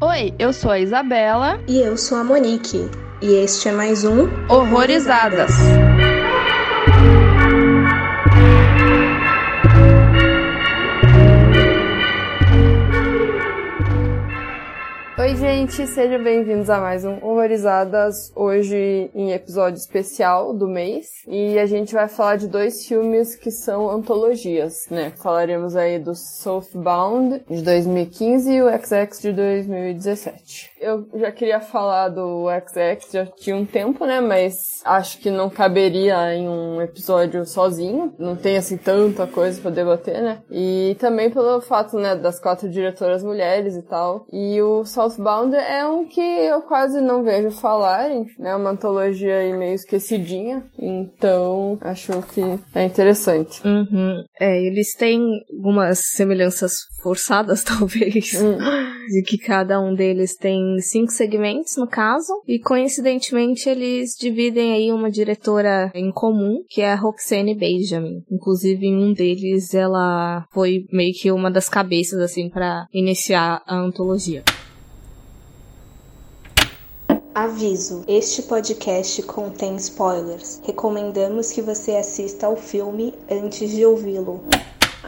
Oi, eu sou a Isabela. E eu sou a Monique. E este é mais um Horrorizadas. Oi, gente, sejam bem-vindos a mais um Horrorizadas, hoje em episódio especial do mês. E a gente vai falar de dois filmes que são antologias, né? Falaremos aí do Southbound de 2015 e o XX de 2017. Eu já queria falar do XX, já tinha um tempo, né? Mas acho que não caberia em um episódio sozinho. Não tem, assim, tanta coisa pra debater, né? E também pelo fato, né, das quatro diretoras mulheres e tal. E o Southbound é um que eu quase não vejo falarem, né? Uma antologia aí meio esquecidinha. Então, acho que é interessante. Uhum. É, eles têm algumas semelhanças forçadas, talvez. Hum. De que cada um deles tem cinco segmentos, no caso. E coincidentemente eles dividem aí uma diretora em comum, que é a Roxane Benjamin. Inclusive, em um deles ela foi meio que uma das cabeças, assim, para iniciar a antologia. Aviso: este podcast contém spoilers. Recomendamos que você assista ao filme antes de ouvi-lo.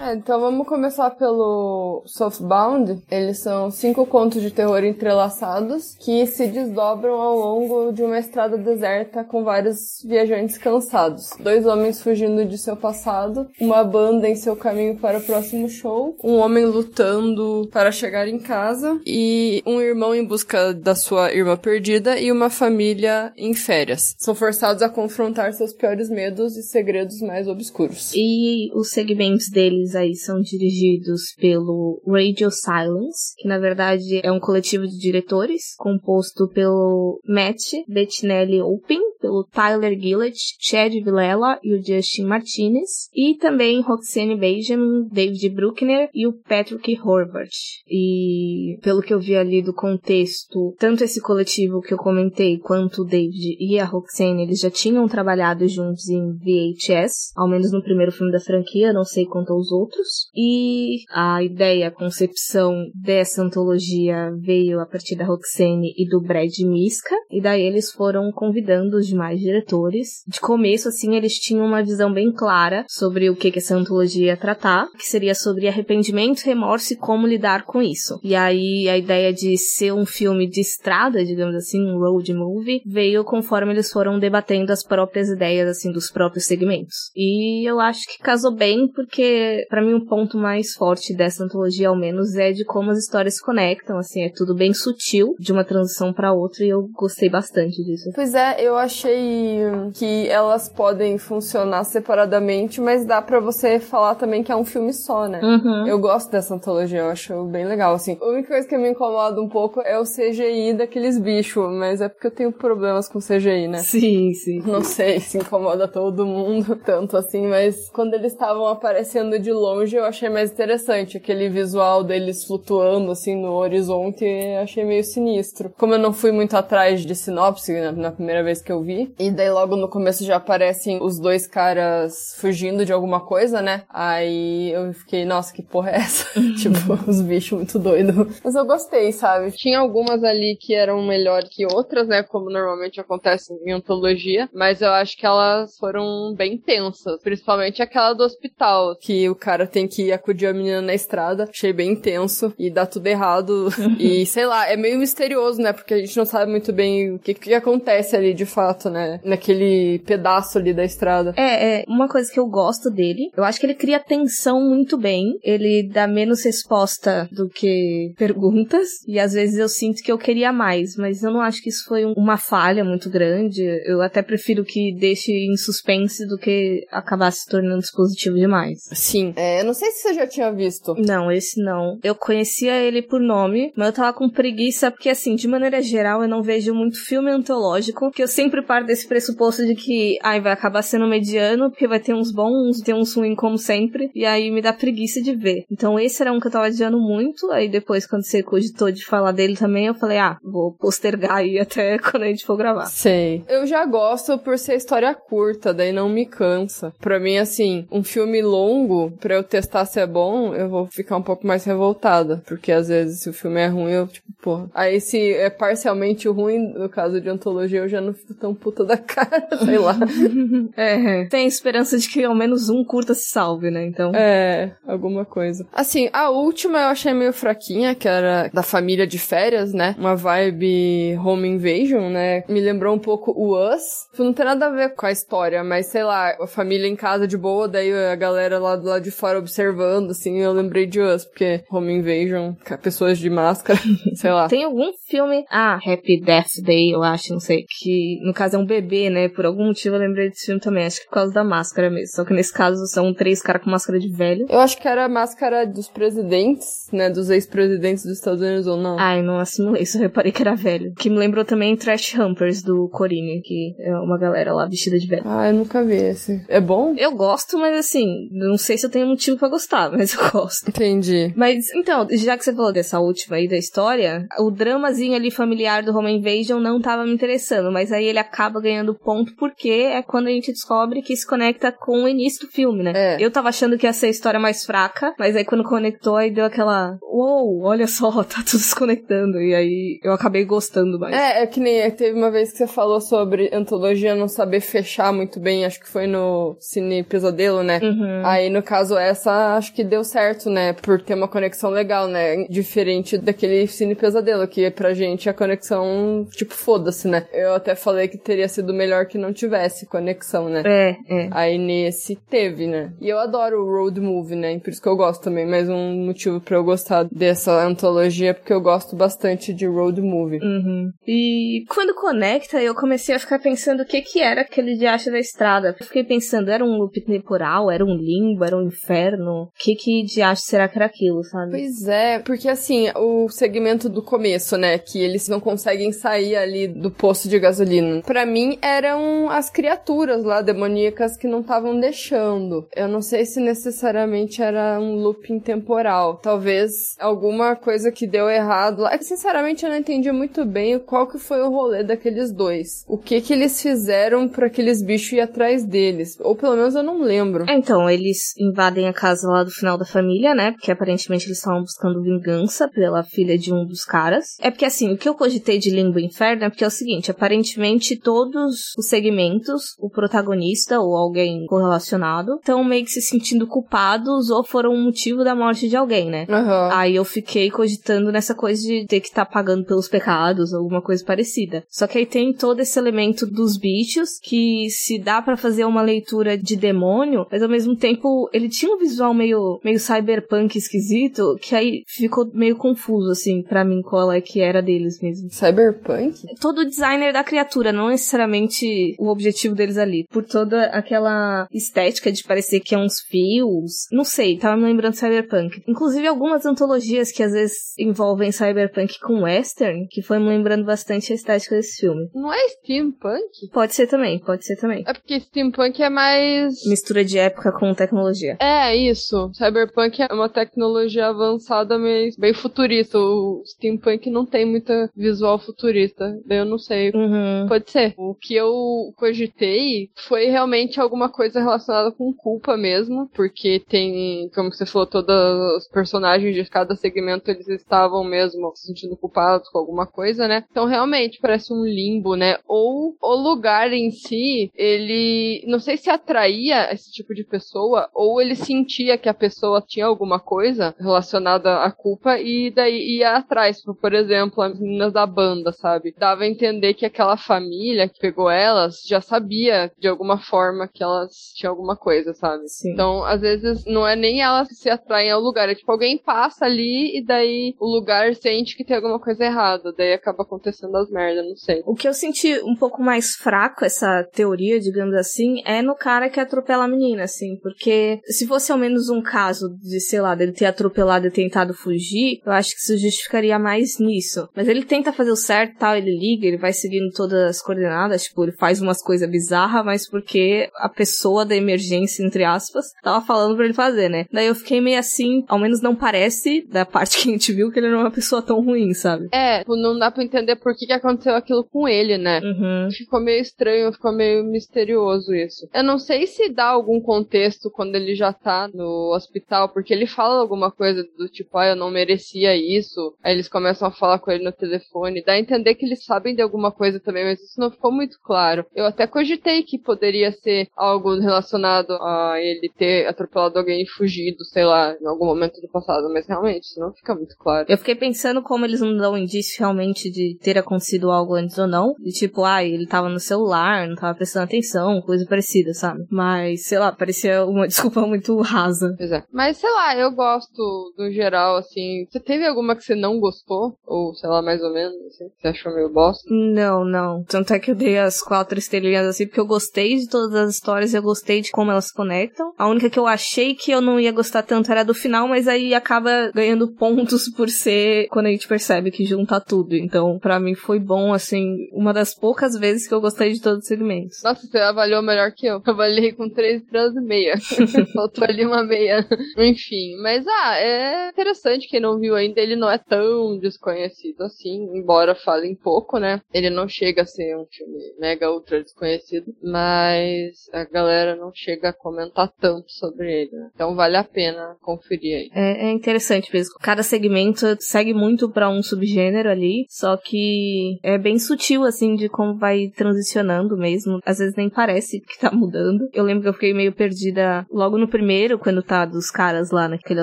É, então vamos começar pelo Softbound. Eles são cinco contos de terror entrelaçados que se desdobram ao longo de uma estrada deserta com vários viajantes cansados. Dois homens fugindo de seu passado, uma banda em seu caminho para o próximo show, um homem lutando para chegar em casa e um irmão em busca da sua irmã perdida e uma família em férias. São forçados a confrontar seus piores medos e segredos mais obscuros. E os segmentos deles aí são dirigidos pelo Radio Silence, que na verdade é um coletivo de diretores composto pelo Matt Bettinelli Open, pelo Tyler Gillett, Chad Villela e o Justin Martinez, e também Roxane Benjamin, David Bruckner e o Patrick Horvath. E pelo que eu vi ali do contexto, tanto esse coletivo que eu comentei quanto o David e a Roxane, eles já tinham trabalhado juntos em VHS, ao menos no primeiro filme da franquia, não sei quanto aos outros. E a ideia, a concepção dessa antologia veio a partir da Roxane e do Brad Miska, e daí eles foram convidando os demais diretores. De começo, assim, eles tinham uma visão bem clara sobre o que, que essa antologia ia tratar, que seria sobre arrependimento, remorso e como lidar com isso. E aí a ideia de ser um filme de estrada, digamos assim, um road movie, veio conforme eles foram debatendo as próprias ideias, assim, dos próprios segmentos. E eu acho que casou bem, porque para mim o ponto mais forte dessa antologia, ao menos, é de como as histórias se conectam, assim, é tudo bem sutil de uma transição para outra e eu gostei bastante disso. Pois é, eu achei que elas podem funcionar separadamente, mas dá para você falar também que é um filme só, né? Uhum. Eu gosto dessa antologia, eu acho bem legal, assim. A única coisa que me incomoda um pouco é o CGI daqueles bichos, mas é porque eu tenho problemas com CGI, né? Sim, sim. Não sei se incomoda todo mundo tanto assim, mas quando eles estavam aparecendo de longe eu achei mais interessante. Aquele visual deles flutuando assim no horizonte, achei meio sinistro. Como eu não fui muito atrás de sinopse na, na primeira vez que eu vi, e daí logo no começo já aparecem os dois caras fugindo de alguma coisa, né? Aí eu fiquei, nossa, que porra é essa? tipo, os bichos muito doidos. Mas eu gostei, sabe? Tinha algumas ali que eram melhor que outras, né? Como normalmente acontece em antologia, mas eu acho que elas foram bem tensas. Principalmente aquela do hospital, que o cara tem que acudir a menina na estrada. Achei bem intenso e dá tudo errado. e sei lá, é meio misterioso, né? Porque a gente não sabe muito bem o que, que acontece ali de fato, né? Naquele pedaço ali da estrada. É, é uma coisa que eu gosto dele. Eu acho que ele cria tensão muito bem. Ele dá menos resposta do que perguntas. E às vezes eu sinto que eu queria mais, mas eu não acho que isso foi uma falha muito grande. Eu até prefiro que deixe em suspense do que acabar se tornando dispositivo demais. Sim. É, eu não sei se você já tinha visto. Não, esse não. Eu conhecia ele por nome, mas eu tava com preguiça porque, assim, de maneira geral, eu não vejo muito filme antológico, que eu sempre paro desse pressuposto de que, ai, vai acabar sendo mediano, porque vai ter uns bons, ter uns ruins como sempre, e aí me dá preguiça de ver. Então esse era um que eu tava adiando muito, aí depois, quando você cogitou de falar dele também, eu falei, ah, vou postergar aí até quando a gente for gravar. Sei. Eu já gosto por ser história curta, daí não me cansa. Pra mim, assim, um filme longo, pra eu testar se é bom, eu vou ficar um pouco mais revoltada. Porque às vezes se o filme é ruim, eu, tipo, porra. Aí se é parcialmente ruim, no caso de antologia, eu já não fico tão puta da cara, sei lá. é, tem esperança de que ao menos um curta se salve, né? Então. É, alguma coisa. Assim, a última eu achei meio fraquinha, que era da família de férias, né? Uma vibe home invasion, né? Me lembrou um pouco o Us. Não tem nada a ver com a história, mas sei lá, a família em casa de boa, daí a galera lá do lado de fora observando, assim, eu lembrei de Us, porque home invasion, pessoas de máscara, sei lá. Tem algum filme, ah, Happy Death Day, eu acho, não sei, que no caso é um bebê, né? Por algum motivo eu lembrei desse filme também, acho que por causa da máscara mesmo. Só que nesse caso são três caras com máscara de velho. Eu acho que era a máscara dos presidentes, né? Dos ex-presidentes dos Estados Unidos ou não. Ai, não assimilei eu reparei que era velho. Que me lembrou também Trash Humpers do Corine, que é uma galera lá vestida de velho. Ah, eu nunca vi esse. É bom? Eu gosto, mas assim, não sei se eu tenho motivo para gostar, mas eu gosto. Entendi. Mas, então, já que você falou dessa última aí da história, o dramazinho ali familiar do Home Invasion não tava me interessando, mas aí ele acaba ganhando ponto porque é quando a gente descobre que se conecta com o início do filme, né? É. Eu tava achando que ia ser a história mais fraca, mas aí quando conectou, aí deu aquela. Uou, olha só, tá tudo se conectando. E aí eu acabei gostando mais. É, é que nem teve uma vez que você falou sobre antologia não saber fechar muito bem, acho que foi no Cine Pesadelo, né? Uhum. Aí no caso essa, acho que deu certo, né? Por ter uma conexão legal, né? Diferente daquele Cine Pesadelo, que pra gente a conexão, tipo, foda-se, né? Eu até falei que teria sido melhor que não tivesse conexão, né? É, é. Aí nesse teve, né? E eu adoro o road movie, né? Por isso que eu gosto também. Mais um motivo pra eu gostar dessa antologia, porque eu gosto bastante de road movie. Uhum. E quando conecta, eu comecei a ficar pensando o que que era aquele diacho da estrada. Eu fiquei pensando, era um loop temporal? Era um limbo? Era um inferno? O que que diacho será que era aquilo, sabe? Pois é, porque assim, o segmento do começo, né? Que eles não conseguem sair ali do posto de gasolina. Pra mim, eram as criaturas lá demoníacas que não estavam deixando. Eu não sei se necessariamente era um looping temporal. Talvez alguma coisa que deu errado lá. É que, sinceramente, eu não entendi muito bem qual que foi o rolê daqueles dois. O que que eles fizeram para aqueles bichos ir atrás deles. Ou pelo menos eu não lembro. É, então, eles invadem a casa lá do final da família, né? Porque aparentemente eles estavam buscando vingança pela filha de um dos caras. É porque, assim, o que eu cogitei de Limbo Inferno é porque é o seguinte: aparentemente todos os segmentos, o protagonista ou alguém correlacionado, estão meio que se sentindo culpados ou foram um motivo da morte de alguém, né? Aham. Aí eu fiquei cogitando nessa coisa de ter que estar tá pagando pelos pecados, alguma coisa parecida. Só que aí tem todo esse elemento dos bichos que se dá para fazer uma leitura de demônio, mas ao mesmo tempo ele tinha um visual meio meio cyberpunk esquisito, que aí ficou meio confuso assim para mim qual é que era deles mesmo. Cyberpunk? Todo o designer da criatura, não necessariamente o objetivo deles ali, por toda aquela estética de parecer que é uns fios, não sei, tava me lembrando de cyberpunk. Inclusive algumas antologias que às vezes envolvem cyberpunk com western, que foi me lembrando bastante a estética desse filme. Não é steampunk? Pode ser também, pode ser também. É porque steampunk é mais. Mistura de época com tecnologia. É, isso. Cyberpunk é uma tecnologia avançada, mas bem futurista. O steampunk não tem muita visual futurista. Eu não sei. Uhum. Pode ser. O que eu cogitei foi realmente alguma coisa relacionada com culpa mesmo, porque tem, como você falou, todos os personagens de cada segmento eles estavam mesmo se sentindo culpados com alguma coisa, né? Então realmente parece um limbo, né? Ou o lugar em si, ele não sei se atraía esse tipo de pessoa ou ele sentia que a pessoa tinha alguma coisa relacionada à culpa e daí ia atrás, por exemplo, as meninas da banda, sabe? Dava a entender que aquela família que pegou elas já sabia de alguma forma que elas tinham alguma coisa, sabe? Sim. Então, às vezes, não é nem elas que se atraem ao lugar, é tipo alguém passa ali e daí o lugar sente que tem alguma coisa errada, daí acaba acontecendo as merdas, não sei. O que eu senti um pouco mais fraco, essa teoria, digamos assim, é no cara que atropela a menina, assim, porque se fosse ao menos um caso de, sei lá, dele ter atropelado e tentado fugir, eu acho que isso justificaria mais nisso. Mas ele tenta fazer o certo e tal, ele liga, ele vai seguindo todas as coordenadas, tipo, ele faz umas coisas bizarras, mas porque a pessoa da emergência, entre aspas, tava falando pra ele fazer, né? Daí eu fiquei meio assim, ao menos não parece, da parte que a gente viu, que ele não é uma pessoa tão ruim, sabe? É, tipo, não dá pra entender por que, que aconteceu aquilo com ele, né? Uhum. Ficou meio estranho, ficou meio misterioso isso. Eu não sei se dá algum contexto quando ele já tá no hospital, porque ele fala alguma coisa do tipo, ah, eu não merecia isso. Aí eles começam a falar com ele no telefone. Dá a entender que eles sabem de alguma coisa também, mas isso não ficou muito claro. Eu até cogitei que poderia ser algo relacionado a ele ter atropelado alguém e fugido, sei lá, em algum momento do passado, mas realmente isso não fica muito claro. Eu fiquei pensando como eles não dão indício realmente de ter acontecido algo antes ou não. De tipo, ah, ele tava no celular, não tava prestando atenção, coisa parecida, sabe? Mas, sei lá, parecia uma desculpa muito rasa. Pois é. Mas, sei lá, eu gosto, no geral, assim. Você teve alguma que você não gostou? Ou, sei lá, mais ou menos, assim, que você achou meio bosta? Não, não. Tanto é que eu dei as quatro estrelinhas assim, porque eu gostei de todas as histórias, eu gostei de como elas se conectam. A única que eu achei que eu não ia gostar tanto era do final, mas aí acaba ganhando pontos por ser quando a gente percebe que junta tudo. Então, para mim foi bom, assim, uma das poucas vezes que eu gostei de todos os segmentos. Nossa, você avaliou melhor que eu. Eu avaliei com três estrelas e meia. Faltou ali uma meia. Enfim, mas ah, é interessante quem não viu ainda, ele não é tão desconhecido assim, embora falem pouco, né? Ele não chega a ser um filme mega ultra desconhecido, mas a galera não chega a comentar tanto sobre ele, né? Então vale a pena conferir aí. É, é interessante mesmo. Cada segmento segue muito para um subgênero ali, só que é bem sutil, assim, de como vai transicionando mesmo. Às vezes nem parece que tá mudando. Eu lembro que eu fiquei meio perdida logo no primeiro, quando tá dos caras lá naquela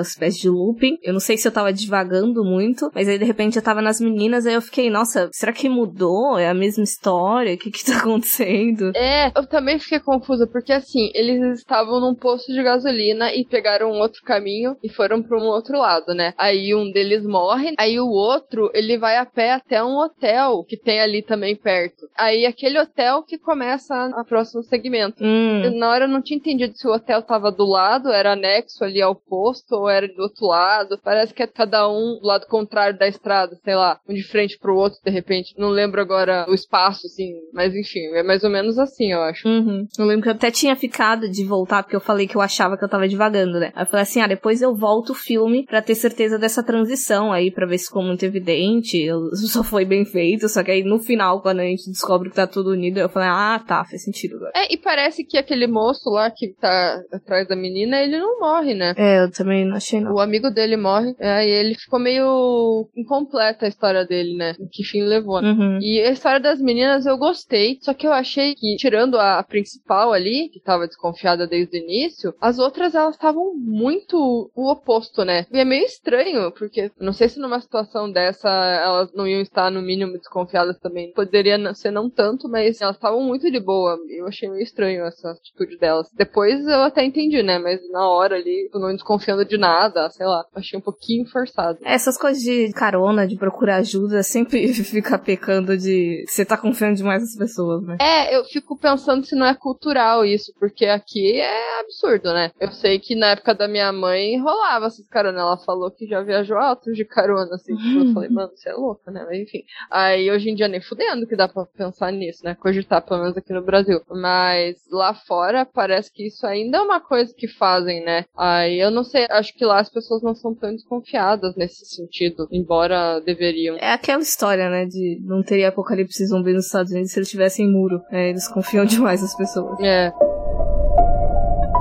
espécie de looping. Eu não sei se eu tava divagando muito, mas aí de repente eu tava nas meninas, aí eu fiquei, nossa, será que mudou? É a mesma história? O que que tá acontecendo? É, eu também fiquei confusa, porque assim, eles estavam num posto de gasolina e pegaram um outro caminho e foram para um outro lado, né? Aí um deles morre, aí o outro, ele vai a pé até um hotel que tem ali também perto. Aí aquele hotel que começa a próximo segmento. Hum. Na hora eu não tinha entendido se o hotel tava do lado, era anexo ali ao posto, ou era do outro lado. Parece que é cada um do lado contrário da estrada, sei lá, um de frente pro outro, de repente. Não lembro agora o espaço, assim, mas enfim, é mais ou menos assim, eu acho. Uhum. Eu lembro que eu até tinha ficado de voltar, porque eu falei que eu achava que eu tava divagando, né? Aí eu falei assim, ah, depois eu volto o filme pra ter certeza dessa transição aí, pra ver se ficou muito evidente, eu, só foi bem feito, só que aí no final, quando a gente descobre que tá tudo unido, eu falei, ah, tá, faz sentido agora. É, e parece que aquele moço lá que tá atrás da menina, ele não morre, né? É, eu também não achei não. O amigo dele morre, é, e ele ficou meio incompleta a história dele, né? Que fim levou. né? Uhum. E a história das meninas eu gostei, só que eu achei que, tirando a principal ali, que tava desconfiada desde o início, as outras elas estavam muito o oposto, né? E é meio estranho, porque não sei se numa situação dessa elas não iam estar no mínimo desconfiadas também. Poderia ser não tanto, mas elas estavam muito de boa. Eu achei meio estranho essa atitude delas. Depois eu até entendi, né? Mas na hora ali, eu não desconfiando de nada, sei lá, achei um pouquinho forçado. Essas coisas de carona, de procurar ajuda, sempre fica pecando de você tá confiando demais nas pessoas, né? É, eu fico pensando se não é cultural isso, porque aqui é absurdo, né? Eu sei que na época da minha mãe rolava essas caronas. Ela falou que já viajou altos de carona, assim. tipo, eu falei, mano, você é louca, né? Mas enfim. Aí hoje em dia nem fudendo que dá pra pensar nisso, né? Cogitar, pelo menos aqui no Brasil. Mas lá fora parece que isso ainda é uma coisa que fazem, né? Aí eu não sei, acho que lá as pessoas não são tão desconfiadas nesse sentido, embora deveriam. É aquela história, né, de não teria apocalipse zumbi nos Estados Unidos se eles tivessem muro. É, eles confiam demais nas pessoas. É.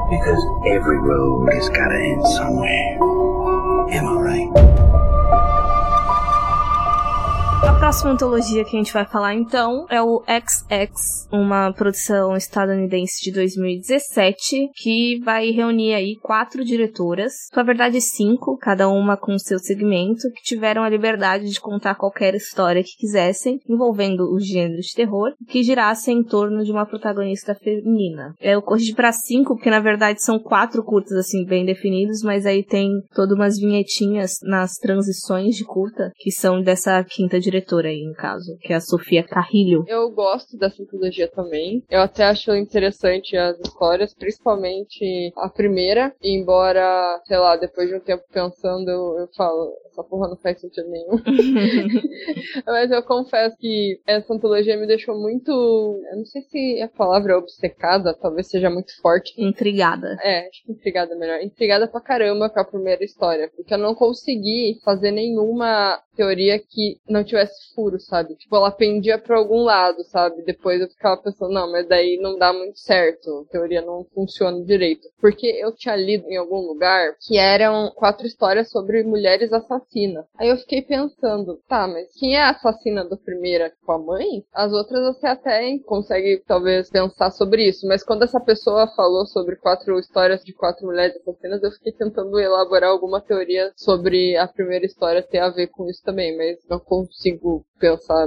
Because every road has gotta end somewhere. Am I right? Próxima antologia que a gente vai falar então é o XX, uma produção estadunidense de 2017, que vai reunir aí quatro diretoras, na verdade cinco, cada uma com seu segmento, que tiveram a liberdade de contar qualquer história que quisessem, envolvendo os gêneros de terror, que girasse em torno de uma protagonista feminina. Eu corrigi para cinco, porque na verdade são quatro curtas assim bem definidos, mas aí tem todas umas vinhetinhas nas transições de curta, que são dessa quinta diretora aí, no caso, que é a Sofia Carrilho. Eu gosto dessa trilogia também. Eu até acho interessante as histórias, principalmente a primeira. Embora, sei lá, depois de um tempo pensando, eu falo, essa porra não faz sentido nenhum. Mas eu confesso que essa antologia me deixou muito. Eu não sei se a palavra é obcecada, talvez seja muito forte. Intrigada. É, acho que intrigada é melhor. Intrigada pra caramba com a primeira história. Porque eu não consegui fazer nenhuma teoria que não tivesse furo, sabe? Tipo, ela pendia pra algum lado, sabe? Depois eu ficava pensando, não, mas daí não dá muito certo. A teoria não funciona direito. Porque eu tinha lido em algum lugar que eram quatro histórias sobre mulheres assassinas. Aí eu fiquei pensando, tá, mas quem é a assassina da primeira com a mãe? As outras você até consegue talvez pensar sobre isso, mas quando essa pessoa falou sobre quatro histórias de quatro mulheres assassinas, eu fiquei tentando elaborar alguma teoria sobre a primeira história ter a ver com isso também, mas não consigo pensar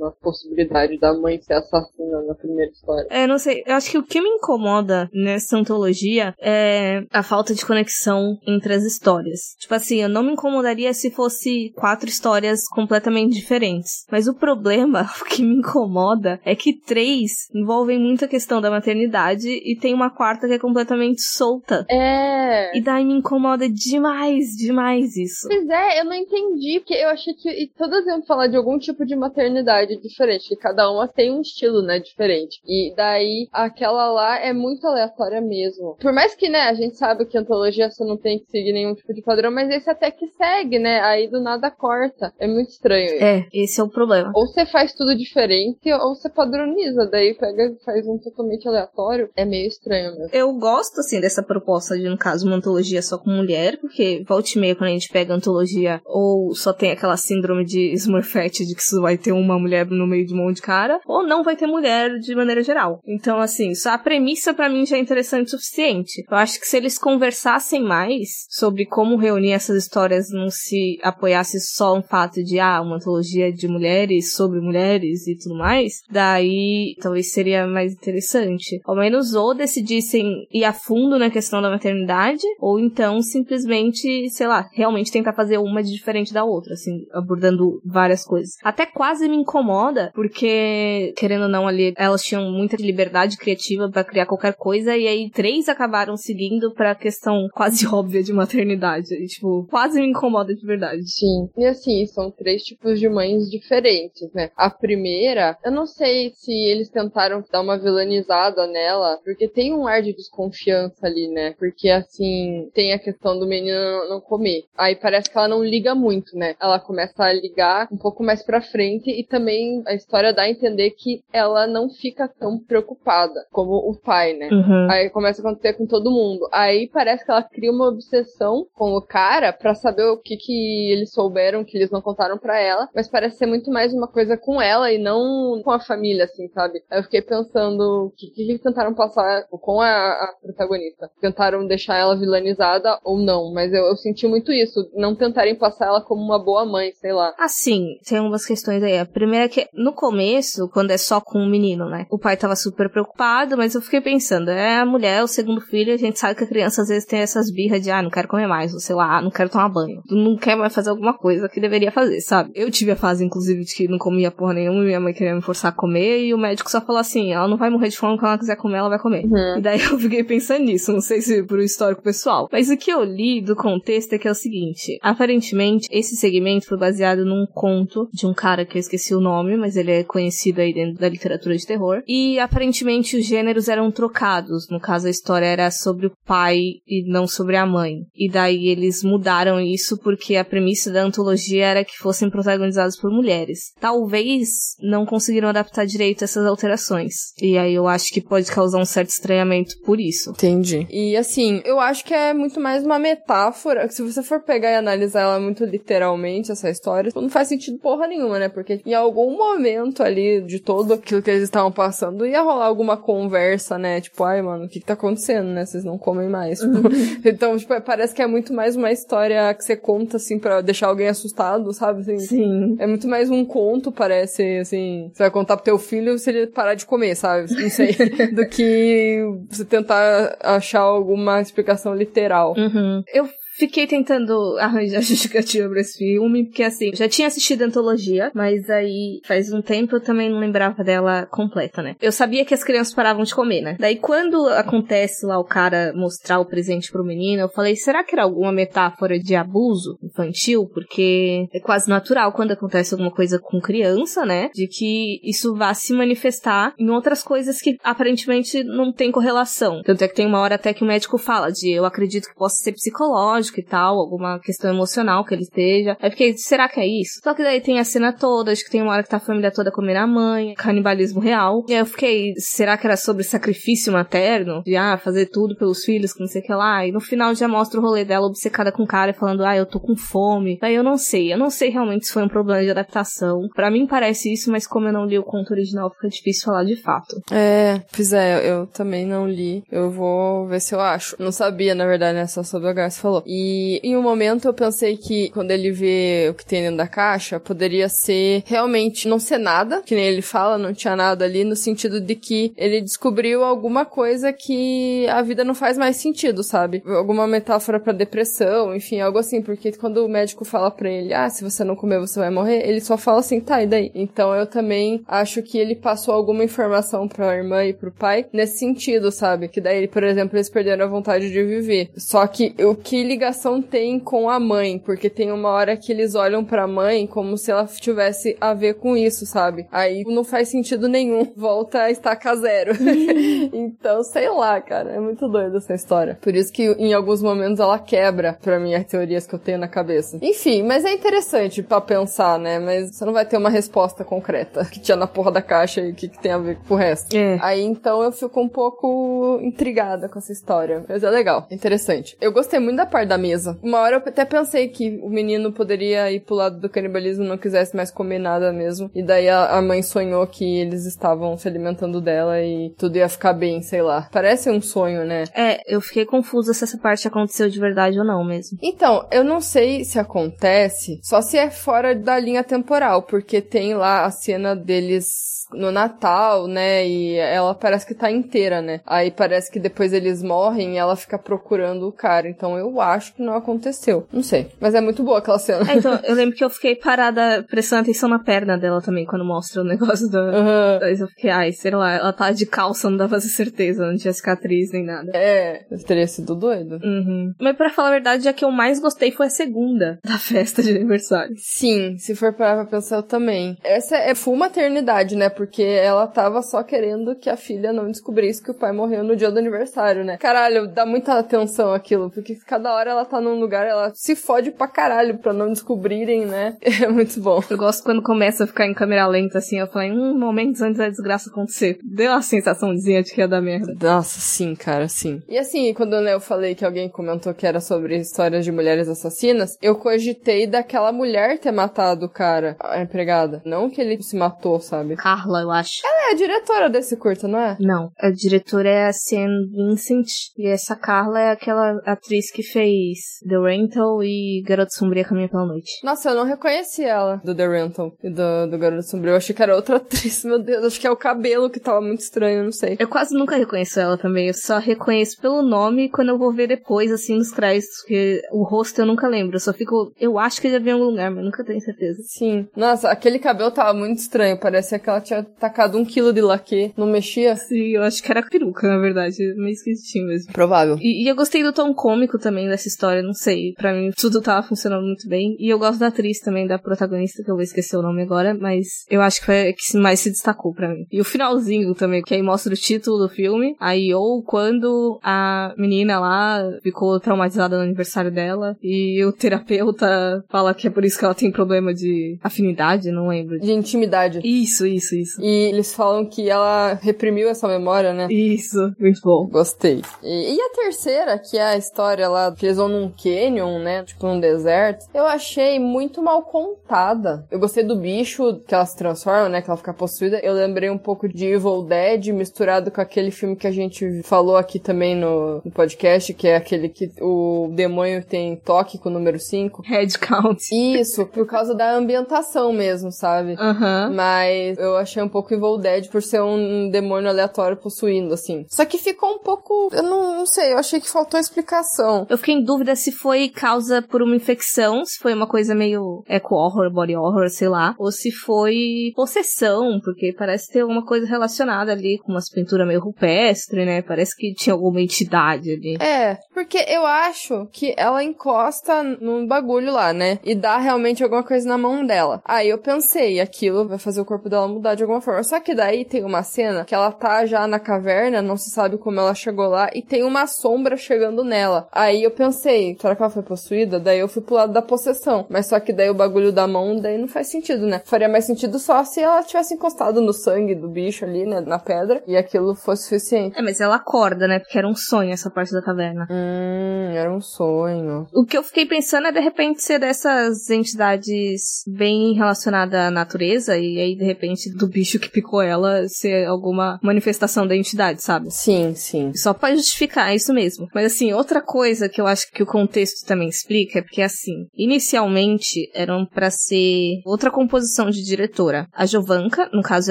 na possibilidade da mãe ser assassina na primeira história. É, não sei. Eu acho que o que me incomoda nessa antologia é a falta de conexão entre as histórias. Tipo assim, eu não me incomodaria se fosse quatro histórias completamente diferentes. Mas o problema, o que me incomoda, é que três envolvem muita questão da maternidade e tem uma quarta que é completamente solta. É. E daí me incomoda demais, demais isso. Pois é, eu não entendi, porque eu achei que todas iam falar de algum tipo de maternidade diferente, que cada uma tem um estilo, né, diferente. E daí aquela lá é muito aleatória mesmo. Por mais que, né, a gente sabe que antologia você não tem que seguir nenhum tipo de padrão, mas esse até que segue, né? Aí do nada corta. É muito estranho. Isso. É, esse é o problema. Ou você faz tudo diferente, ou você padroniza, daí pega e faz um totalmente aleatório. É meio estranho mesmo. Eu gosto, assim, dessa proposta de, no caso, uma antologia só com mulher, porque volta e meia quando a gente pega antologia, ou só tem aquela síndrome de Smurfette de que isso vai ter uma mulher no meio de um monte de cara, ou não vai ter mulher de maneira geral. Então, assim, só a premissa para mim já é interessante o suficiente. Eu acho que se eles conversassem mais sobre como reunir essas histórias, não se apoiasse só um fato de, ah, uma antologia de mulheres sobre mulheres e tudo mais, daí talvez seria mais interessante. Ao menos ou decidissem ir a fundo na questão da maternidade, ou então simplesmente, sei lá, realmente tentar fazer uma de diferente da outra, assim, abordando várias coisas até quase me incomoda, porque, querendo ou não, ali elas tinham muita liberdade criativa para criar qualquer coisa, e aí três acabaram seguindo pra questão quase óbvia de maternidade. E, tipo, quase me incomoda de verdade. Sim. E assim, são três tipos de mães diferentes, né? A primeira, eu não sei se eles tentaram dar uma vilanizada nela, porque tem um ar de desconfiança ali, né? Porque assim, tem a questão do menino não comer. Aí parece que ela não liga muito, né? Ela começa a ligar um pouco mais pra frente e também a história dá a entender que ela não fica tão preocupada como o pai, né? Uhum. Aí começa a acontecer com todo mundo. Aí parece que ela cria uma obsessão com o cara para saber o que que eles souberam que eles não contaram para ela, mas parece ser muito mais uma coisa com ela e não com a família, assim, sabe? Eu fiquei pensando o que, que eles tentaram passar com a, a, protagonista. Tentaram deixar ela vilanizada ou não, mas eu, eu senti muito isso, não tentarem passar ela como uma boa mãe, sei lá. Assim, tem umas questões aí. A primeira é que no começo, quando é só com o menino, né? O pai tava super preocupado, mas eu fiquei pensando, é a mulher, o segundo filho, a gente sabe que a criança às vezes tem essas birras de, ah, não quero comer mais, ou sei lá, ah, não quero tomar banho. Não quer mais fazer alguma coisa que deveria fazer, sabe? Eu tive a fase, inclusive, de que não comia porra nenhuma e minha mãe queria me forçar a comer, e o médico só falou assim, ela não vai morrer de fome, quando ela quiser comer, ela vai comer. Uhum. E daí eu fiquei pensando nisso, não sei se por um histórico pessoal. Mas o que eu li do contexto é que é o seguinte, aparentemente, esse segmento foi baseado num conto de um cara que eu esqueci o nome, mas ele é conhecido aí dentro da literatura de terror. E aparentemente os gêneros eram trocados. No caso, a história era sobre o pai e não sobre a mãe. E daí eles mudaram isso porque a premissa da antologia era que fossem protagonizados por mulheres. Talvez não conseguiram adaptar direito essas alterações. E aí eu acho que pode causar um certo estranhamento por isso. Entendi. E assim, eu acho que é muito mais uma metáfora. Se você for pegar e analisar ela muito literalmente, essa história, não faz sentido porra nenhuma, né? Porque em algum momento ali de todo aquilo que eles estavam passando, ia rolar alguma conversa, né? Tipo, ai, mano, o que, que tá acontecendo, né? Vocês não comem mais. Tipo, então, tipo, parece que é muito mais uma história que você conta, assim, pra deixar alguém assustado, sabe? Assim, Sim. É muito mais um conto, parece, assim. Você vai contar pro teu filho se ele parar de comer, sabe? Não sei. do que você tentar achar alguma explicação literal. Uhum. Eu fiquei tentando arranjar justificativa pra esse filme, porque assim, já tinha assistido a antologia, mas aí faz um tempo eu também não lembrava dela completa, né? Eu sabia que as crianças paravam de comer, né? Daí quando acontece lá o cara mostrar o presente pro menino, eu falei, será que era alguma metáfora de abuso infantil? Porque é quase natural quando acontece alguma coisa com criança, né? De que isso vá se manifestar em outras coisas que aparentemente não tem correlação. Tanto é que tem uma hora até que o médico fala de eu acredito que possa ser psicológico e tal, alguma questão emocional que ele esteja. Aí fiquei, será que é isso? Só que daí tem a cena toda, acho que tem uma hora que tá a família toda comendo a mãe, canibalismo real. E aí eu fiquei, será que era sobre sacrifício materno? De, ah, fazer tudo pelos filhos, que não sei o que lá. E no final já mostra o rolê dela obcecada com o cara falando, ah, eu tô com fome. Daí eu não sei, eu não sei realmente se foi um problema de adaptação. Para mim parece isso, mas como eu não li o conto original, fica difícil falar de fato. É, pois é, eu também não li. Eu vou ver se eu acho. Não sabia, na verdade, né? Só sobre o você falou. E em um momento eu pensei que quando ele vê o que tem dentro da caixa, poderia ser realmente não ser nada, que nem ele fala, não tinha nada ali, no sentido de que ele descobriu alguma coisa que a vida não faz mais sentido, sabe? Alguma metáfora para depressão, enfim, algo assim, porque quando o médico fala pra ele, ah, se você não comer, você vai morrer, ele só fala assim, tá, e daí? Então eu também acho que ele passou alguma informação pra irmã e pro pai nesse sentido, sabe? Que daí, por exemplo, eles perderam a vontade de viver. Só que o que ligação tem com a mãe? Porque tem uma hora que eles olham pra mãe como se ela tivesse a ver com isso, sabe? Aí não faz sentido nenhum. Volta a estacar zero. então, sei lá, cara. É muito doido essa história. Por isso que em alguns momentos ela quebra pra mim as teorias que eu tenho na cabeça. Enfim, mas é interessante pra pensar, né? Mas você não vai ter uma resposta concreta que tinha na porra da caixa e o que, que tem a ver com o resto. É. Aí então eu fico um pouco intrigada com essa história. Mas é legal, interessante. Eu gostei muito da parte da mesa. Uma hora eu até pensei que o menino poderia ir pro lado do canibalismo não quisesse mais comer nada mesmo. E daí a, a mãe sonhou que eles estavam se alimentando dela e tudo ia ficar bem, sei lá. Parece um sonho, né? É, eu fiquei confusa se essa parte aconteceu de verdade ou não mesmo. Então, eu não sei se acontece, só se é fora da linha temporal, porque tem lá a cena deles no Natal, né? E ela parece que tá inteira, né? Aí parece que depois eles morrem e ela fica procurando o cara. Então eu acho que não aconteceu. Não sei. Mas é muito boa aquela cena. É, então, eu lembro que eu fiquei parada prestando atenção na perna dela também, quando mostra o negócio da. Uhum. Mas eu fiquei, ai, sei lá, ela tá de calça, não dá pra ter certeza, não tinha cicatriz nem nada. É, teria sido doido. Uhum. Mas pra falar a verdade, a que eu mais gostei foi a segunda da festa de aniversário. Sim, se for parar pra pensar, eu também. Essa é full maternidade, né? Porque ela tava só querendo que a filha não descobrisse que o pai morreu no dia do aniversário, né? Caralho, dá muita atenção aquilo, porque cada hora ela tá num lugar, ela se fode pra caralho pra não descobrirem, né? É muito bom. Eu gosto quando começa a ficar em câmera lenta, assim, eu falei, um momentos antes da desgraça acontecer. Deu uma sensaçãozinha de que ia dar merda. Nossa, sim, cara, sim. E assim, quando né, eu falei que alguém comentou que era sobre histórias de mulheres assassinas, eu cogitei daquela mulher ter matado o cara, a empregada. Não que ele se matou, sabe? Carla, eu acho. Ela é a diretora desse curta, não é? Não, a diretora é a Sam Vincent e essa Carla é aquela atriz que fez The Rental e Garoto Sombria Caminha pela Noite. Nossa, eu não reconheci ela do The Rental e do, do Garoto Sombrio. Eu achei que era outra atriz, meu Deus. Acho que é o cabelo que tava muito estranho, não sei. Eu quase nunca reconheço ela também, eu só reconheço pelo nome quando eu vou ver depois, assim, nos créditos, porque o rosto eu nunca lembro. Eu só fico. Eu acho que já vi em algum lugar, mas nunca tenho certeza. Sim. Nossa, aquele cabelo tava muito estranho. Parecia que ela tinha tacado um quilo de laque. Não mexia? Sim, eu acho que era peruca, na verdade. Meio esquisitinho mesmo. Provável. E, e eu gostei do tom cômico também dessa história, não sei. Pra mim, tudo tava funcionando muito bem. E eu gosto da atriz também, da protagonista, que eu vou esquecer o nome agora, mas eu acho que foi a que mais se destacou pra mim. E o finalzinho também, que aí mostra o título do filme. Aí, ou quando a menina lá ficou traumatizada no aniversário dela e o terapeuta fala que é por isso que ela tem problema de afinidade, não lembro. De intimidade. Isso, isso, isso. E eles falam que ela reprimiu essa memória, né? Isso, muito bom. Gostei. E, e a terceira, que é a história lá que eles vão num canyon, né? Tipo num deserto, eu achei muito mal contada. Eu gostei do bicho que ela se transforma, né? Que ela fica possuída. Eu lembrei um pouco de Evil Dead misturado com aquele filme que a gente falou aqui também no, no podcast, que é aquele que o demônio tem toque com o número 5. Head count. Isso, por causa da ambientação mesmo, sabe? Aham. Mas eu achei um pouco Evil Dead por ser um demônio aleatório possuindo, assim. Só que ficou um pouco. Eu não, não sei, eu achei que faltou explicação. Eu fiquei em dúvida se foi causa por uma infecção, se foi uma coisa meio eco horror, body horror, sei lá, ou se foi possessão, porque parece ter alguma coisa relacionada ali com umas pinturas meio rupestre, né? Parece que tinha alguma entidade ali. É, porque eu acho que ela encosta num bagulho lá, né? E dá realmente alguma coisa na mão dela. Aí eu pensei, aquilo vai fazer o corpo dela mudar de alguma forma. Só que daí tem uma cena que ela tá já na caverna, não se sabe como ela chegou lá, e tem uma sombra chegando nela. Aí eu pensei, será que ela foi possuída? Daí eu fui pro lado da possessão. Mas só que daí o bagulho da mão, daí não faz sentido, né? Faria mais sentido só se ela tivesse encostado no sangue do bicho ali, né? Na pedra, e aquilo fosse suficiente. É, mas ela acorda, né? Porque era um sonho essa parte da caverna. Hum, era um sonho. O que eu fiquei pensando é de repente ser dessas entidades bem relacionadas à natureza, e aí de repente do bicho que picou ela ser alguma manifestação da entidade, sabe? Sim, sim. Só pra justificar, é isso mesmo. Mas assim, outra coisa que eu acho que o contexto também explica é porque assim, inicialmente eram para ser outra composição de diretora. A Jovanka, no caso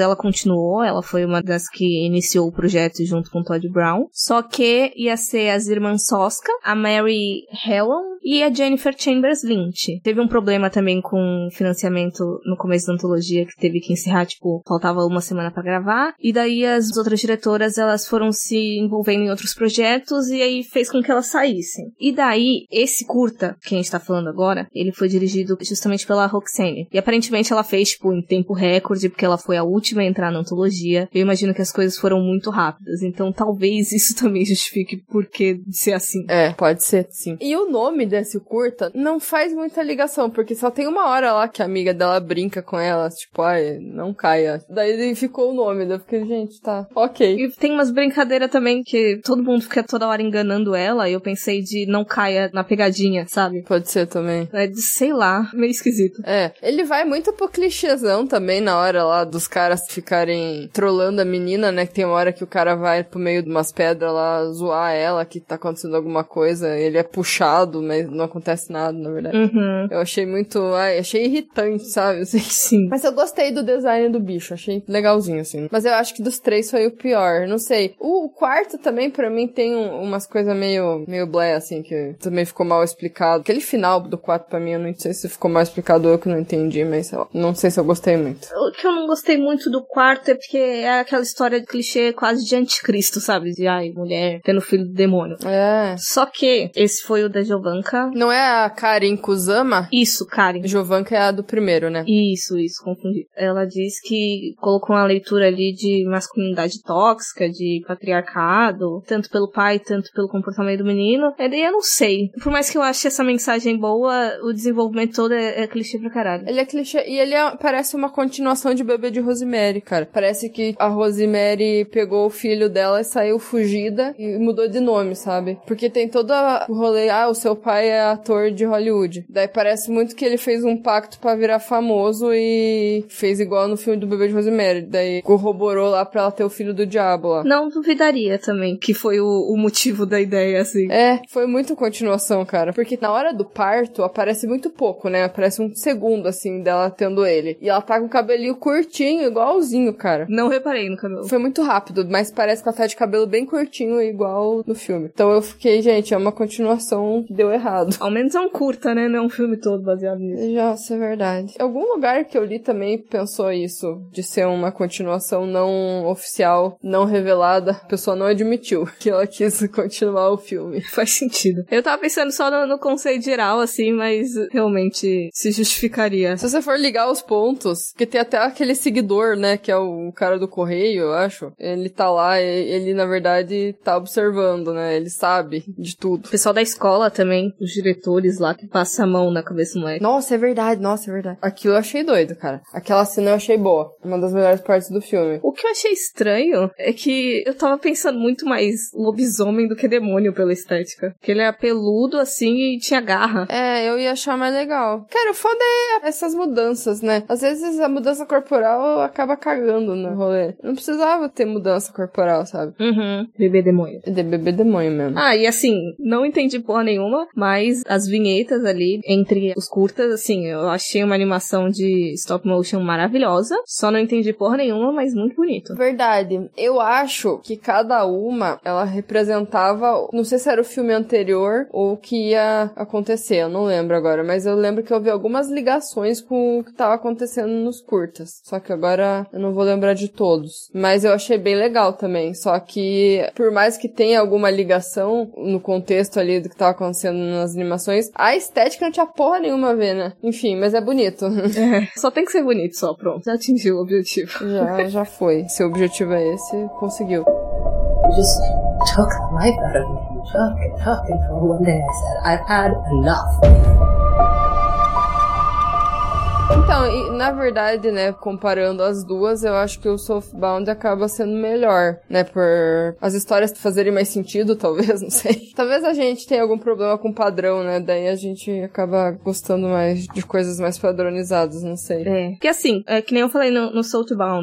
ela continuou, ela foi uma das que iniciou o projeto junto com Todd Brown. Só que ia ser as irmãs Soska, a Mary Helen e a Jennifer Chambers Lynch. Teve um problema também com financiamento no começo da antologia que teve que encerrar, tipo, faltava uma semana para gravar. E daí as outras diretoras, elas foram se envolvendo em outros projetos e aí fez com que elas saíssem. E daí, esse curta que a gente tá falando agora, ele foi dirigido justamente pela Roxane. E aparentemente ela fez, tipo, em tempo recorde, porque ela foi a última a entrar na antologia. Eu imagino que as coisas foram muito rápidas. Então talvez isso também justifique por que ser assim. É, pode ser, sim. E o nome desse curta não faz muita ligação, porque só tem uma hora lá que a amiga dela brinca com ela, tipo, ai, não caia. Daí ficou o nome, daí eu fiquei, gente, tá, ok. E tem umas brincadeiras também que todo mundo fica toda hora enganando ela, e eu pensei de não caia na pegadinha, sabe? Pode ser também. É de, sei lá, meio esquisito. É, ele vai muito pro clichêzão também na hora lá dos caras ficarem trolando a menina, né? Que tem uma hora que o cara vai pro meio de umas pedras lá zoar ela, que tá acontecendo alguma coisa, ele é puxado, mas não acontece nada, na verdade. Uhum. Eu achei muito, ai, achei irritante, sabe? Sim. Mas eu gostei do design do bicho, achei legalzinho, assim. Mas eu acho que dos três foi o pior, não sei. O quarto também, pra mim, tem um- umas coisas meio, meio blé, assim, que também ficou mal explicado. Aquele final do quarto, pra mim, eu não sei se ficou mal explicado ou eu que não entendi, mas sei lá. Não sei se eu gostei muito. O que eu não gostei muito do quarto é porque é aquela história de clichê quase de anticristo, sabe? De ai, mulher tendo filho do demônio. É. Só que esse foi o da Jovanka. Não é a Karin Kusama? Isso, Karen. Jovanka é a do primeiro, né? Isso, isso, confundi. Ela diz que colocou uma leitura ali de masculinidade tóxica, de patriarcado, tanto pelo pai, tanto pelo comportamento do menino. E daí eu não sei. Por mais que eu ache essa mensagem boa, o desenvolvimento todo é, é clichê pra caralho. Ele é clichê e ele é- parece uma continuação de Bebê de Rosemary, cara. Parece que a Rosemary pegou o filho dela e saiu fugida e mudou de nome, sabe? Porque tem todo o rolê, ah, o seu pai é ator de Hollywood. Daí parece muito que ele fez um pacto pra virar famoso e fez igual no filme do Bebê de Rosemary. Daí corroborou lá pra ela ter o filho do diabo lá. Não duvidaria também que foi o, o motivo da ideia, assim. É, foi muito continuação, cara. Porque na hora do parto aparece muito pouco, né? Aparece um segundo, assim, dela tendo ele. E ela tá com o cabelinho curtinho, igualzinho, cara. Não reparei no cabelo. Foi muito rápido, mas parece que ela tá de cabelo bem curtinho, igual no filme. Então eu fiquei, gente, é uma continuação que deu errado. Ao menos é um curta, né? Não é um filme todo baseado nisso. Nossa, é verdade. Algum lugar que eu li também pensou isso, de ser uma continuação não oficial, não revelada. A pessoa não admitiu que ela quis continuar o filme. Faz sentido. Eu tava pensando só no, no conceito geral, assim, mas realmente se justificaria. Se você for ligar os pontos, que tem até aquele seguidor, né, que é o cara do correio, eu acho. Ele tá lá, ele na verdade tá observando, né? Ele sabe de tudo. O pessoal da escola também, os diretores lá que passa a mão na cabeça do moleque. Nossa, é verdade, nossa, é verdade. Aquilo eu achei doido, cara. Aquela cena eu achei boa. Uma das melhores partes do filme. O que eu achei estranho é que eu tava pensando muito mais lobisomem do que demônio pela estética. Que ele é peludo assim e tinha garra. É, eu ia achar mais legal. Cara, o foda é essas mudanças, né? Às vezes a mudança corporal acaba cagando no rolê. Não precisava ter mudança corporal, sabe? Uhum. Bebê demônio. É de bebê demônio mesmo. Ah, e assim, não entendi porra nenhuma, mas as vinhetas ali, entre os curtas, assim, eu achei uma animação de stop motion maravilhosa. Só não entendi porra nenhuma, mas muito bonito. Verdade. Eu acho que cada uma, ela representava, não sei se era o filme anterior ou o que ia acontecer. Eu não lembro agora, mas eu lembro que eu vi algumas ligações com o que tava acontecendo nos curtas. Só que agora eu não vou lembrar de todos. Mas eu achei bem legal também. Só que, por mais que tenha alguma ligação no contexto ali do que tava acontecendo nas animações, a estética não tinha porra nenhuma a ver, né? Enfim, mas é bonito. É, só tem que ser bonito, só, pronto. Já atingiu o objetivo. Já, já foi. Se o objetivo é esse, conseguiu. just took the life out of me. Took and took until one day I said, I've had enough. Então, e, na verdade, né, comparando as duas, eu acho que o Soulbound acaba sendo melhor, né, por as histórias fazerem mais sentido, talvez, não sei. Talvez a gente tenha algum problema com padrão, né, daí a gente acaba gostando mais de coisas mais padronizadas, não sei. É, porque assim, é que nem eu falei no, no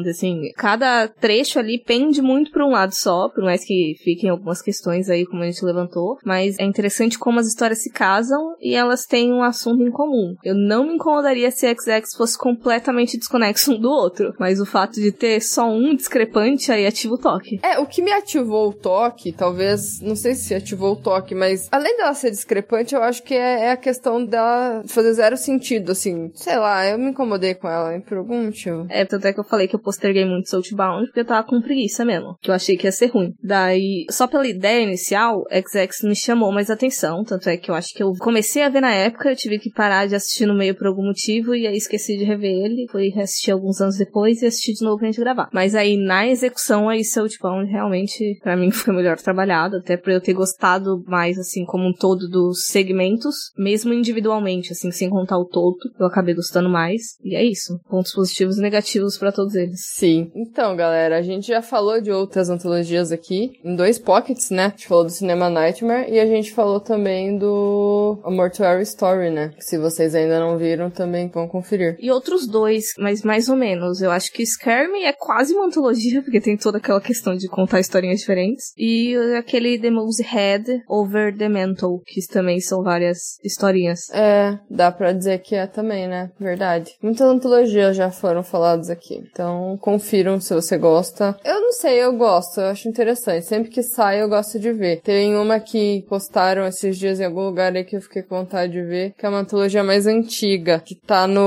assim, cada trecho ali pende muito pra um lado só, por mais que fiquem algumas questões aí, como a gente levantou, mas é interessante como as histórias se casam e elas têm um assunto em comum. Eu não me incomodaria se XX fosse completamente desconexo um do outro, mas o fato de ter só um discrepante aí ativa o toque. É, o que me ativou o toque, talvez, não sei se ativou o toque, mas além dela ser discrepante, eu acho que é, é a questão dela fazer zero sentido, assim. Sei lá, eu me incomodei com ela, hein, por algum motivo. É, tanto é que eu falei que eu posterguei muito Soulbound porque eu tava com preguiça mesmo, que eu achei que ia ser ruim. Daí, só pela ideia inicial, XX me chamou mais atenção, tanto é que eu acho que eu comecei a ver na época, eu tive que parar de assistir no meio por algum motivo, e aí esqueci de rever ele, fui assistir alguns anos depois e assistir de novo pra gente gravar. Mas aí, na execução, aí Soulbound realmente, pra mim, foi melhor trabalhado, até por eu ter gostado mais, assim, como um todo dos segmentos, mesmo individualmente, assim, sem contar o todo, eu acabei gostando mais, e é isso. Pontos positivos e negativos pra todos eles. Sim. Então, galera, a gente já falou de outras antologias aqui, em dois pockets, né? A gente falou do Cinema Nightmare e a gente falou também do A Mortuary Story, né? Se vocês ainda não viram, também vão conferir. E outros dois, mas mais ou menos. Eu acho que Me é quase uma antologia, porque tem toda aquela questão de contar historinhas diferentes. E aquele The Head Over the Mental, que também são várias historinhas. É, dá pra dizer que é também, né? Verdade. Muitas antologias já foram faladas aqui. Então, confiram se você gosta. Eu não sei, eu gosto, eu acho interessante. Sempre que sai, eu gosto de ver. Tem uma que postaram esses dias em algum lugar aí que eu fiquei com vontade de ver, que é uma antologia mais antiga, que tá no,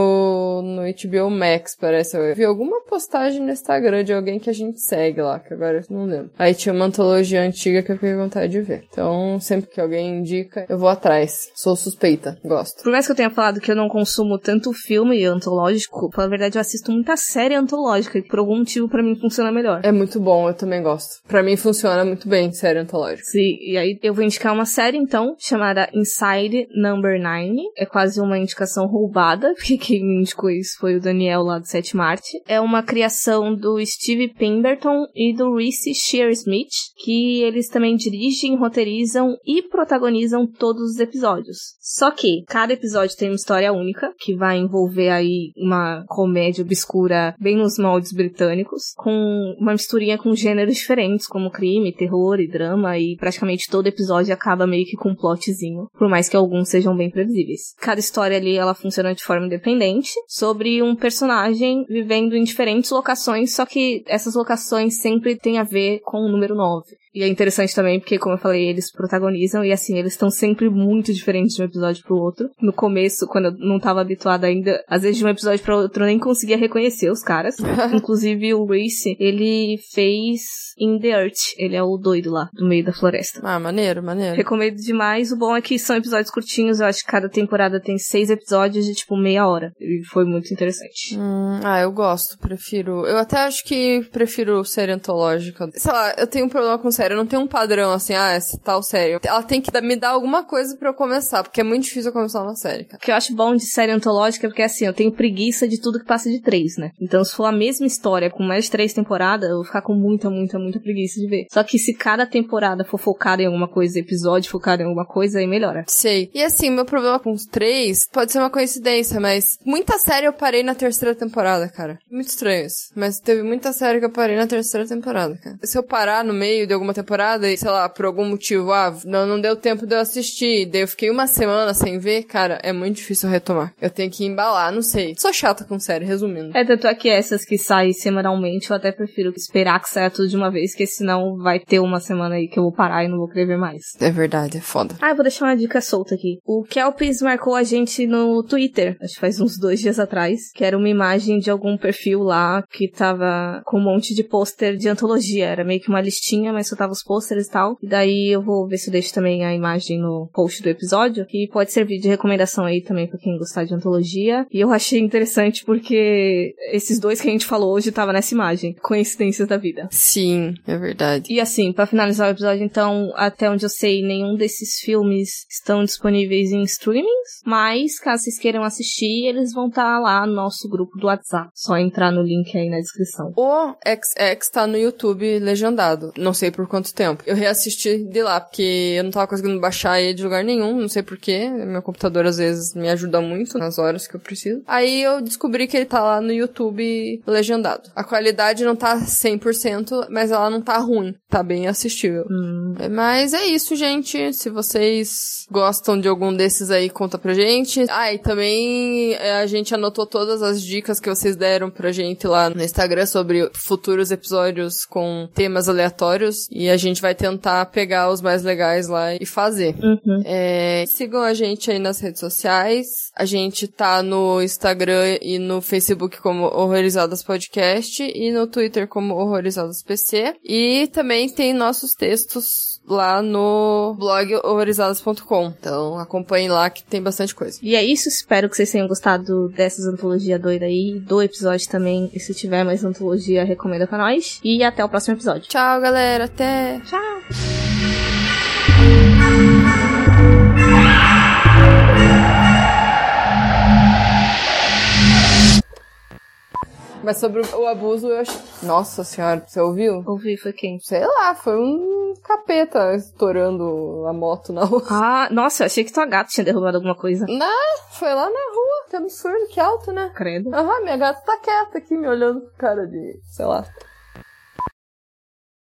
no HBO Max, parece. Eu vi alguma postagem no Instagram de alguém que a gente segue lá, que agora eu não lembro. Aí tinha uma antologia antiga que eu fiquei com vontade de ver. Então, sempre que alguém indica, eu vou atrás. Sou suspeita, gosto. Por mais que eu tenha falado que eu não consumo tanto filme antológico, pela verdade eu assisto muita série antológica, e por algum motivo pra mim funciona melhor. É muito bom, eu também gosto. Pra mim funciona muito bem, série antológica. Sim, e aí eu vou indicar uma série então, chamada Inside Number 9. É quase uma indicação roubada, porque quem me indicou isso foi o Daniel lá do Sete Marte. É uma criação do Steve Pemberton e do Reese Shearsmith, que eles também dirigem, roteirizam e protagonizam todos os episódios. Só que cada episódio tem uma história única, que vai envolver aí uma comédia obscura bem nos moldes britânicos, com uma misturinha com gêneros diferentes, como crime, terror e drama, e praticamente todo episódio acaba meio que com um plotzinho, por mais que alguns sejam bem previsíveis. Cada história ali, ela funciona de forma independente, sobre um personagem vivendo em diferentes locações, só que essas locações sempre têm a ver com o número 9. E é interessante também porque, como eu falei, eles protagonizam e assim, eles estão sempre muito diferentes de um episódio pro outro. No começo, quando eu não tava habituada ainda, às vezes de um episódio pro outro eu nem conseguia reconhecer os caras. Inclusive o Reese, ele fez In the Earth. Ele é o doido lá, do meio da floresta. Ah, maneiro, maneiro. Recomendo demais. O bom é que são episódios curtinhos. Eu acho que cada temporada tem seis episódios de tipo meia hora. E foi muito interessante. Hum, ah, eu gosto, prefiro. Eu até acho que prefiro série antológica. Sei lá, eu tenho um problema com série. Eu não tenho um padrão assim, ah, essa tal série. Ela tem que me dar alguma coisa pra eu começar, porque é muito difícil eu começar uma série, cara. O que eu acho bom de série antológica é porque assim, eu tenho preguiça de tudo que passa de três, né? Então, se for a mesma história com mais de três temporadas, eu vou ficar com muita, muita, muita preguiça de ver. Só que se cada temporada for focada em alguma coisa, episódio focado em alguma coisa, aí melhora. Sei. E assim, meu problema com os três pode ser uma coincidência, mas muita série eu parei na terceira temporada, cara. Muito estranho isso. Mas teve muita série que eu parei na terceira temporada, cara. Se eu parar no meio de alguma temporada e, sei lá, por algum motivo, ah, não, não deu tempo de eu assistir, daí eu fiquei uma semana sem ver, cara, é muito difícil retomar. Eu tenho que embalar, não sei. Sou chata com série, resumindo. É, tanto é que essas que saem semanalmente, eu até prefiro esperar que saia tudo de uma vez, porque senão vai ter uma semana aí que eu vou parar e não vou querer ver mais. É verdade, é foda. Ah, eu vou deixar uma dica solta aqui. O Kelpis marcou a gente no Twitter, acho que faz uns dois dias atrás, que era uma imagem de algum perfil lá que tava com um monte de pôster de antologia. Era meio que uma listinha, mas só tava os pôsteres e tal. E daí eu vou ver se eu deixo também a imagem no post do episódio, que pode servir de recomendação aí também pra quem gostar de antologia. E eu achei interessante porque esses dois que a gente falou hoje tava nessa imagem. Coincidências da vida. Sim, é verdade. E assim, pra finalizar o episódio, então, até onde eu sei, nenhum desses filmes estão disponíveis em streamings, mas caso vocês queiram assistir, eles vão estar lá no nosso grupo do WhatsApp. Só entrar no link aí na descrição. O XX tá no YouTube legendado. Não sei por quanto tempo. Eu reassisti de lá, porque eu não tava conseguindo baixar ele de lugar nenhum, não sei porquê. Meu computador às vezes me ajuda muito nas horas que eu preciso. Aí eu descobri que ele tá lá no YouTube legendado. A qualidade não tá 100%, mas ela não tá ruim. Tá bem assistível. Hum. Mas é isso, gente. Se vocês gostam de algum desses aí, conta pra gente. Ah, e também é, a gente anotou todas as dicas que vocês deram pra gente lá no Instagram sobre futuros episódios com temas aleatórios. E a gente vai tentar pegar os mais legais lá e fazer. Uhum. É, sigam a gente aí nas redes sociais. A gente tá no Instagram e no Facebook como Horrorizadas Podcast e no Twitter como Horrorizadas PC. E também tem nossos textos lá no blog horrorizadas.com. Então acompanhem lá que tem bastante coisa. E é isso, espero que vocês tenham gostado dessas antologia doida aí, do episódio também. E se tiver mais antologia, recomenda pra nós. E até o próximo episódio. Tchau, galera. Até. Tchau! Mas sobre o abuso, eu achei... Nossa senhora, você ouviu? Ouvi, foi quem? Sei lá, foi um capeta estourando a moto na rua. Ah, nossa, eu achei que tua gata tinha derrubado alguma coisa. Não, foi lá na rua. Que absurdo, que alto, né? Credo. Aham, minha gata tá quieta aqui, me olhando com cara de, sei lá.